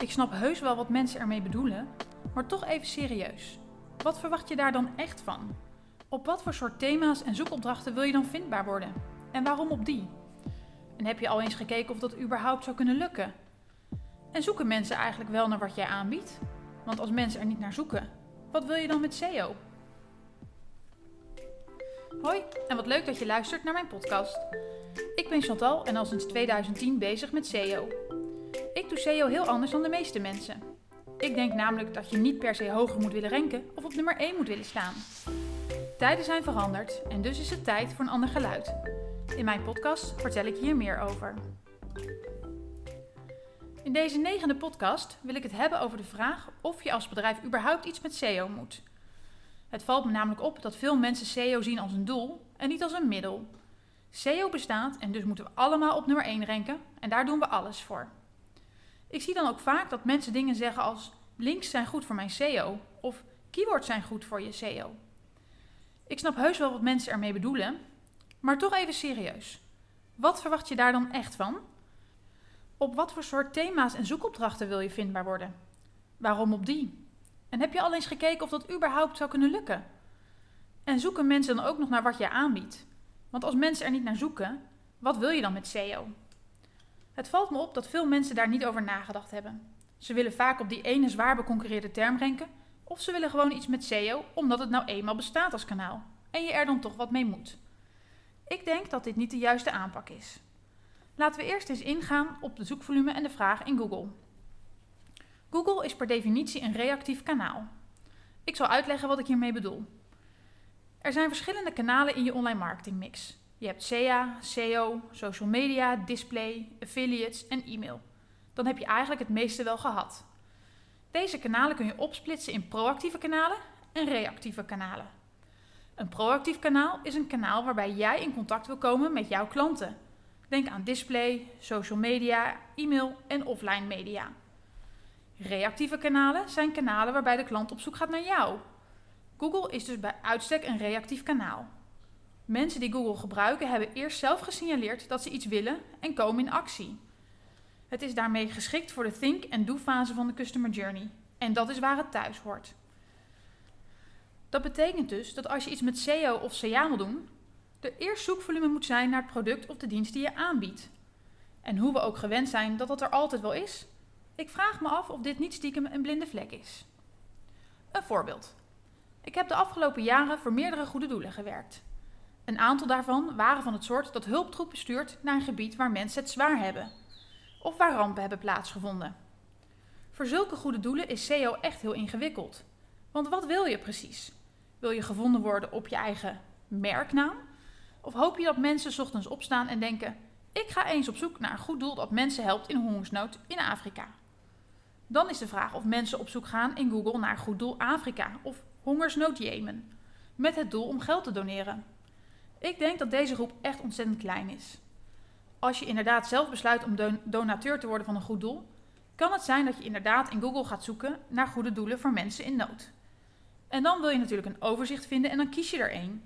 Ik snap heus wel wat mensen ermee bedoelen, maar toch even serieus. Wat verwacht je daar dan echt van? Op wat voor soort thema's en zoekopdrachten wil je dan vindbaar worden? En waarom op die? En heb je al eens gekeken of dat überhaupt zou kunnen lukken? En zoeken mensen eigenlijk wel naar wat jij aanbiedt? Want als mensen er niet naar zoeken, wat wil je dan met SEO? Hoi en wat leuk dat je luistert naar mijn podcast. Ik ben Chantal en al sinds 2010 bezig met SEO. SEO heel anders dan de meeste mensen. Ik denk namelijk dat je niet per se hoger moet willen ranken of op nummer 1 moet willen staan. Tijden zijn veranderd en dus is het tijd voor een ander geluid. In mijn podcast vertel ik hier meer over. In deze negende podcast wil ik het hebben over de vraag of je als bedrijf überhaupt iets met SEO moet. Het valt me namelijk op dat veel mensen SEO zien als een doel en niet als een middel. SEO bestaat en dus moeten we allemaal op nummer 1 ranken en daar doen we alles voor. Ik zie dan ook vaak dat mensen dingen zeggen als links zijn goed voor mijn SEO of keywords zijn goed voor je SEO. Ik snap heus wel wat mensen ermee bedoelen, maar toch even serieus. Wat verwacht je daar dan echt van? Op wat voor soort thema's en zoekopdrachten wil je vindbaar worden? Waarom op die? En heb je al eens gekeken of dat überhaupt zou kunnen lukken? En zoeken mensen dan ook nog naar wat je aanbiedt? Want als mensen er niet naar zoeken, wat wil je dan met SEO? Het valt me op dat veel mensen daar niet over nagedacht hebben. Ze willen vaak op die ene zwaar beconcurreerde term renken, of ze willen gewoon iets met SEO omdat het nou eenmaal bestaat als kanaal en je er dan toch wat mee moet. Ik denk dat dit niet de juiste aanpak is. Laten we eerst eens ingaan op de zoekvolume en de vraag in Google. Google is per definitie een reactief kanaal. Ik zal uitleggen wat ik hiermee bedoel. Er zijn verschillende kanalen in je online marketingmix. Je hebt SEA, SEO, social media, display, affiliates en e-mail. Dan heb je eigenlijk het meeste wel gehad. Deze kanalen kun je opsplitsen in proactieve kanalen en reactieve kanalen. Een proactief kanaal is een kanaal waarbij jij in contact wil komen met jouw klanten. Denk aan display, social media, e-mail en offline media. Reactieve kanalen zijn kanalen waarbij de klant op zoek gaat naar jou. Google is dus bij uitstek een reactief kanaal. Mensen die Google gebruiken hebben eerst zelf gesignaleerd dat ze iets willen en komen in actie. Het is daarmee geschikt voor de think- en do-fase van de customer journey. En dat is waar het thuis hoort. Dat betekent dus dat als je iets met SEO of CA wil doen, er eerst zoekvolume moet zijn naar het product of de dienst die je aanbiedt. En hoe we ook gewend zijn dat dat er altijd wel is, ik vraag me af of dit niet stiekem een blinde vlek is. Een voorbeeld. Ik heb de afgelopen jaren voor meerdere goede doelen gewerkt. Een aantal daarvan waren van het soort dat hulptroepen stuurt naar een gebied waar mensen het zwaar hebben. Of waar rampen hebben plaatsgevonden. Voor zulke goede doelen is SEO echt heel ingewikkeld. Want wat wil je precies? Wil je gevonden worden op je eigen merknaam? Of hoop je dat mensen ochtends opstaan en denken: ik ga eens op zoek naar een goed doel dat mensen helpt in hongersnood in Afrika? Dan is de vraag of mensen op zoek gaan in Google naar goed doel Afrika of hongersnood Jemen, met het doel om geld te doneren. Ik denk dat deze groep echt ontzettend klein is. Als je inderdaad zelf besluit om donateur te worden van een goed doel, kan het zijn dat je inderdaad in Google gaat zoeken naar goede doelen voor mensen in nood. En dan wil je natuurlijk een overzicht vinden en dan kies je er één.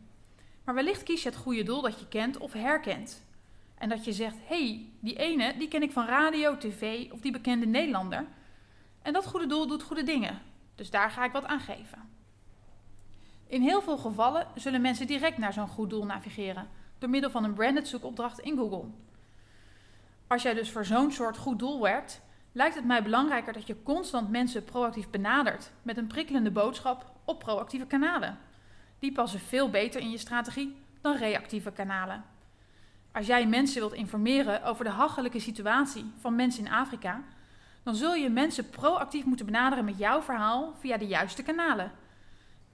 Maar wellicht kies je het goede doel dat je kent of herkent. En dat je zegt: hey, die ene die ken ik van radio, tv of die bekende Nederlander. En dat goede doel doet goede dingen. Dus daar ga ik wat aan geven. In heel veel gevallen zullen mensen direct naar zo'n goed doel navigeren door middel van een branded zoekopdracht in Google. Als jij dus voor zo'n soort goed doel werkt, lijkt het mij belangrijker dat je constant mensen proactief benadert met een prikkelende boodschap op proactieve kanalen. Die passen veel beter in je strategie dan reactieve kanalen. Als jij mensen wilt informeren over de hachelijke situatie van mensen in Afrika, dan zul je mensen proactief moeten benaderen met jouw verhaal via de juiste kanalen.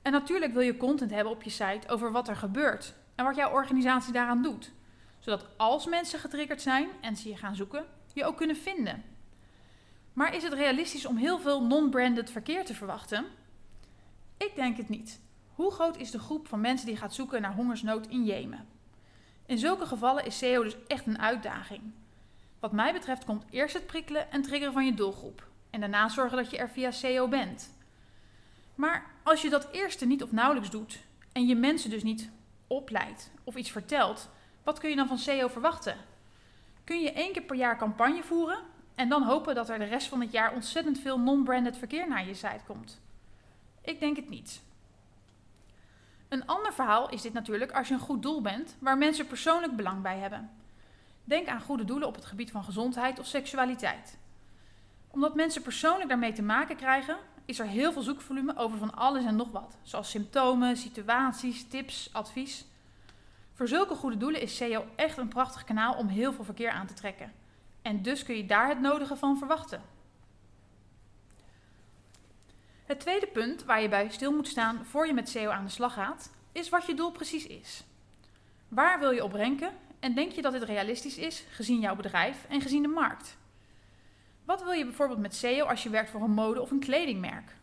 En natuurlijk wil je content hebben op je site over wat er gebeurt en wat jouw organisatie daaraan doet. Zodat als mensen getriggerd zijn en ze je gaan zoeken, je ook kunnen vinden. Maar is het realistisch om heel veel non-branded verkeer te verwachten? Ik denk het niet. Hoe groot is de groep van mensen die gaat zoeken naar hongersnood in Jemen? In zulke gevallen is SEO dus echt een uitdaging. Wat mij betreft komt eerst het prikkelen en triggeren van je doelgroep. En daarna zorgen dat je er via SEO bent. Maar als je dat eerste niet of nauwelijks doet en je mensen dus niet opleidt of iets vertelt, wat kun je dan van SEO verwachten? Kun je één keer per jaar campagne voeren en dan hopen dat er de rest van het jaar ontzettend veel non-branded verkeer naar je site komt? Ik denk het niet. Een ander verhaal is dit natuurlijk als je een goed doel bent waar mensen persoonlijk belang bij hebben. Denk aan goede doelen op het gebied van gezondheid of seksualiteit. Omdat mensen persoonlijk daarmee te maken krijgen, is er heel veel zoekvolume over van alles en nog wat, zoals symptomen, situaties, tips, advies. Voor zulke goede doelen is SEO echt een prachtig kanaal om heel veel verkeer aan te trekken. En dus kun je daar het nodige van verwachten. Het tweede punt waar je bij stil moet staan voor je met SEO aan de slag gaat, is wat je doel precies is. Waar wil je op renken en denk je dat dit realistisch is gezien jouw bedrijf en gezien de markt? Wat wil je bijvoorbeeld met SEO als je werkt voor een mode- of een kledingmerk?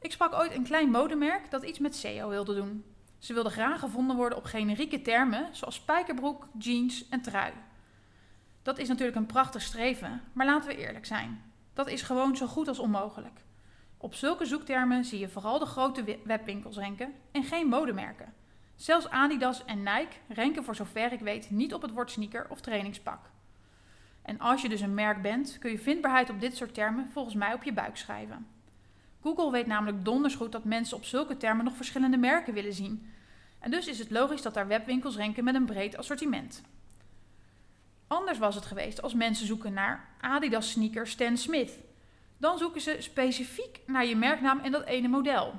Ik sprak ooit een klein modemerk dat iets met SEO wilde doen. Ze wilden graag gevonden worden op generieke termen zoals spijkerbroek, jeans en trui. Dat is natuurlijk een prachtig streven, maar laten we eerlijk zijn. Dat is gewoon zo goed als onmogelijk. Op zulke zoektermen zie je vooral de grote webwinkels renken en geen modemerken. Zelfs Adidas en Nike renken voor zover ik weet niet op het woord sneaker of trainingspak. En als je dus een merk bent, kun je vindbaarheid op dit soort termen volgens mij op je buik schrijven. Google weet namelijk donders goed dat mensen op zulke termen nog verschillende merken willen zien. En dus is het logisch dat daar webwinkels renken met een breed assortiment. Anders was het geweest als mensen zoeken naar Adidas sneaker Stan Smith. Dan zoeken ze specifiek naar je merknaam en dat ene model.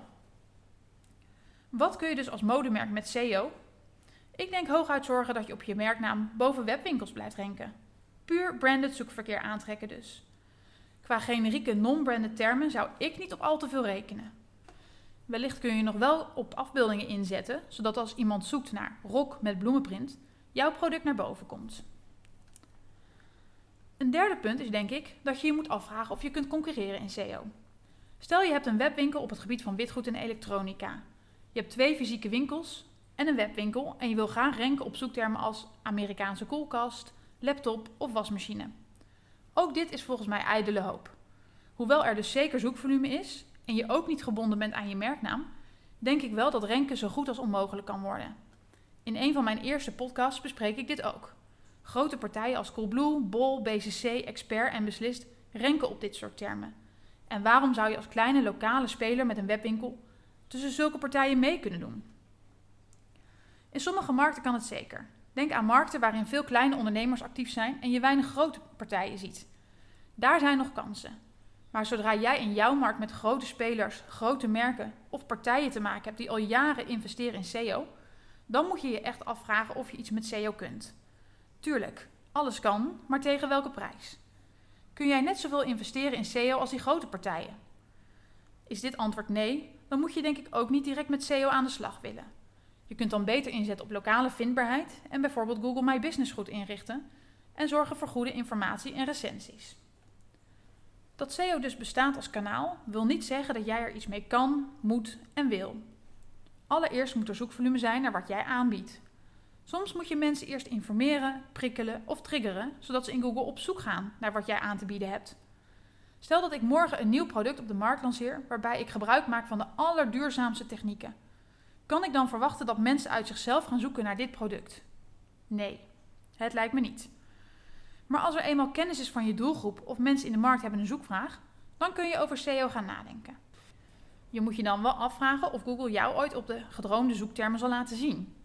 Wat kun je dus als modemerk met SEO? Ik denk hooguit zorgen dat je op je merknaam boven webwinkels blijft renken. Puur branded zoekverkeer aantrekken dus. Qua generieke non-branded termen zou ik niet op al te veel rekenen. Wellicht kun je nog wel op afbeeldingen inzetten, zodat als iemand zoekt naar rok met bloemenprint, jouw product naar boven komt. Een derde punt is denk ik dat je je moet afvragen of je kunt concurreren in SEO. Stel je hebt een webwinkel op het gebied van witgoed en elektronica. Je hebt twee fysieke winkels en een webwinkel en je wil graag renken op zoektermen als Amerikaanse koelkast, laptop of wasmachine. Ook dit is volgens mij ijdele hoop. Hoewel er dus zeker zoekvolume is en je ook niet gebonden bent aan je merknaam, denk ik wel dat renken zo goed als onmogelijk kan worden. In een van mijn eerste podcasts bespreek ik dit ook. Grote partijen als Coolblue, Bol, BCC, Expert en Beslist renken op dit soort termen. En waarom zou je als kleine lokale speler met een webwinkel tussen zulke partijen mee kunnen doen? In sommige markten kan het zeker. Denk aan markten waarin veel kleine ondernemers actief zijn en je weinig grote partijen ziet. Daar zijn nog kansen. Maar zodra jij in jouw markt met grote spelers, grote merken of partijen te maken hebt die al jaren investeren in SEO, dan moet je je echt afvragen of je iets met SEO kunt. Tuurlijk, alles kan, maar tegen welke prijs? Kun jij net zoveel investeren in SEO als die grote partijen? Is dit antwoord nee, dan moet je denk ik ook niet direct met SEO aan de slag willen. Je kunt dan beter inzetten op lokale vindbaarheid en bijvoorbeeld Google My Business goed inrichten en zorgen voor goede informatie en recensies. Dat SEO dus bestaat als kanaal wil niet zeggen dat jij er iets mee kan, moet en wil. Allereerst moet er zoekvolume zijn naar wat jij aanbiedt. Soms moet je mensen eerst informeren, prikkelen of triggeren, zodat ze in Google op zoek gaan naar wat jij aan te bieden hebt. Stel dat ik morgen een nieuw product op de markt lanceer waarbij ik gebruik maak van de allerduurzaamste technieken. Kan ik dan verwachten dat mensen uit zichzelf gaan zoeken naar dit product? Nee, het lijkt me niet. Maar als er eenmaal kennis is van je doelgroep of mensen in de markt hebben een zoekvraag, dan kun je over SEO gaan nadenken. Je moet je dan wel afvragen of Google jou ooit op de gedroomde zoektermen zal laten zien.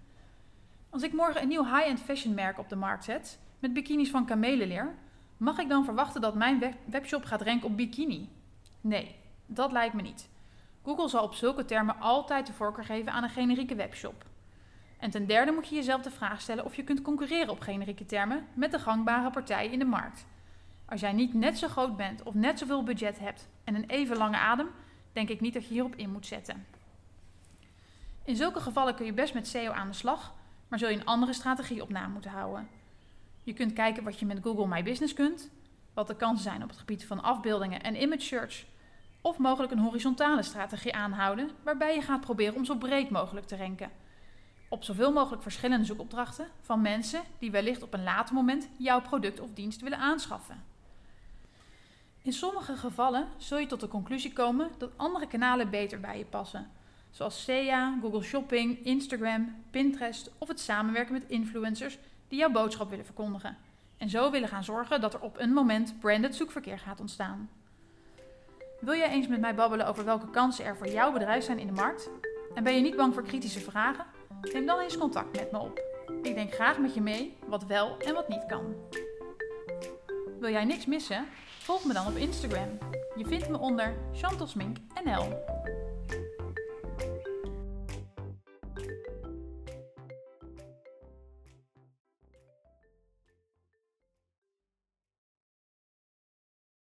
Als ik morgen een nieuw high-end fashion merk op de markt zet, met bikinis van kamelenleer, mag ik dan verwachten dat mijn webshop gaat renken op bikini? Nee, dat lijkt me niet. Google zal op zulke termen altijd de voorkeur geven aan een generieke webshop. En ten derde moet je jezelf de vraag stellen of je kunt concurreren op generieke termen met de gangbare partijen in de markt. Als jij niet net zo groot bent of net zoveel budget hebt en een even lange adem, denk ik niet dat je hierop in moet zetten. In zulke gevallen kun je best met SEO aan de slag, maar zul je een andere strategie op na moeten houden. Je kunt kijken wat je met Google My Business kunt, wat de kansen zijn op het gebied van afbeeldingen en image search, of mogelijk een horizontale strategie aanhouden, waarbij je gaat proberen om zo breed mogelijk te renken. Op zoveel mogelijk verschillende zoekopdrachten van mensen die wellicht op een later moment jouw product of dienst willen aanschaffen. In sommige gevallen zul je tot de conclusie komen dat andere kanalen beter bij je passen, zoals SEA, Google Shopping, Instagram, Pinterest of het samenwerken met influencers die jouw boodschap willen verkondigen. en zo willen gaan zorgen dat er op een moment branded zoekverkeer gaat ontstaan. Wil jij eens met mij babbelen over welke kansen er voor jouw bedrijf zijn in de markt? En ben je niet bang voor kritische vragen? Neem dan eens contact met me op. Ik denk graag met je mee wat wel en wat niet kan. Wil jij niks missen? Volg me dan op Instagram. Je vindt me onder Chantal Smink NL.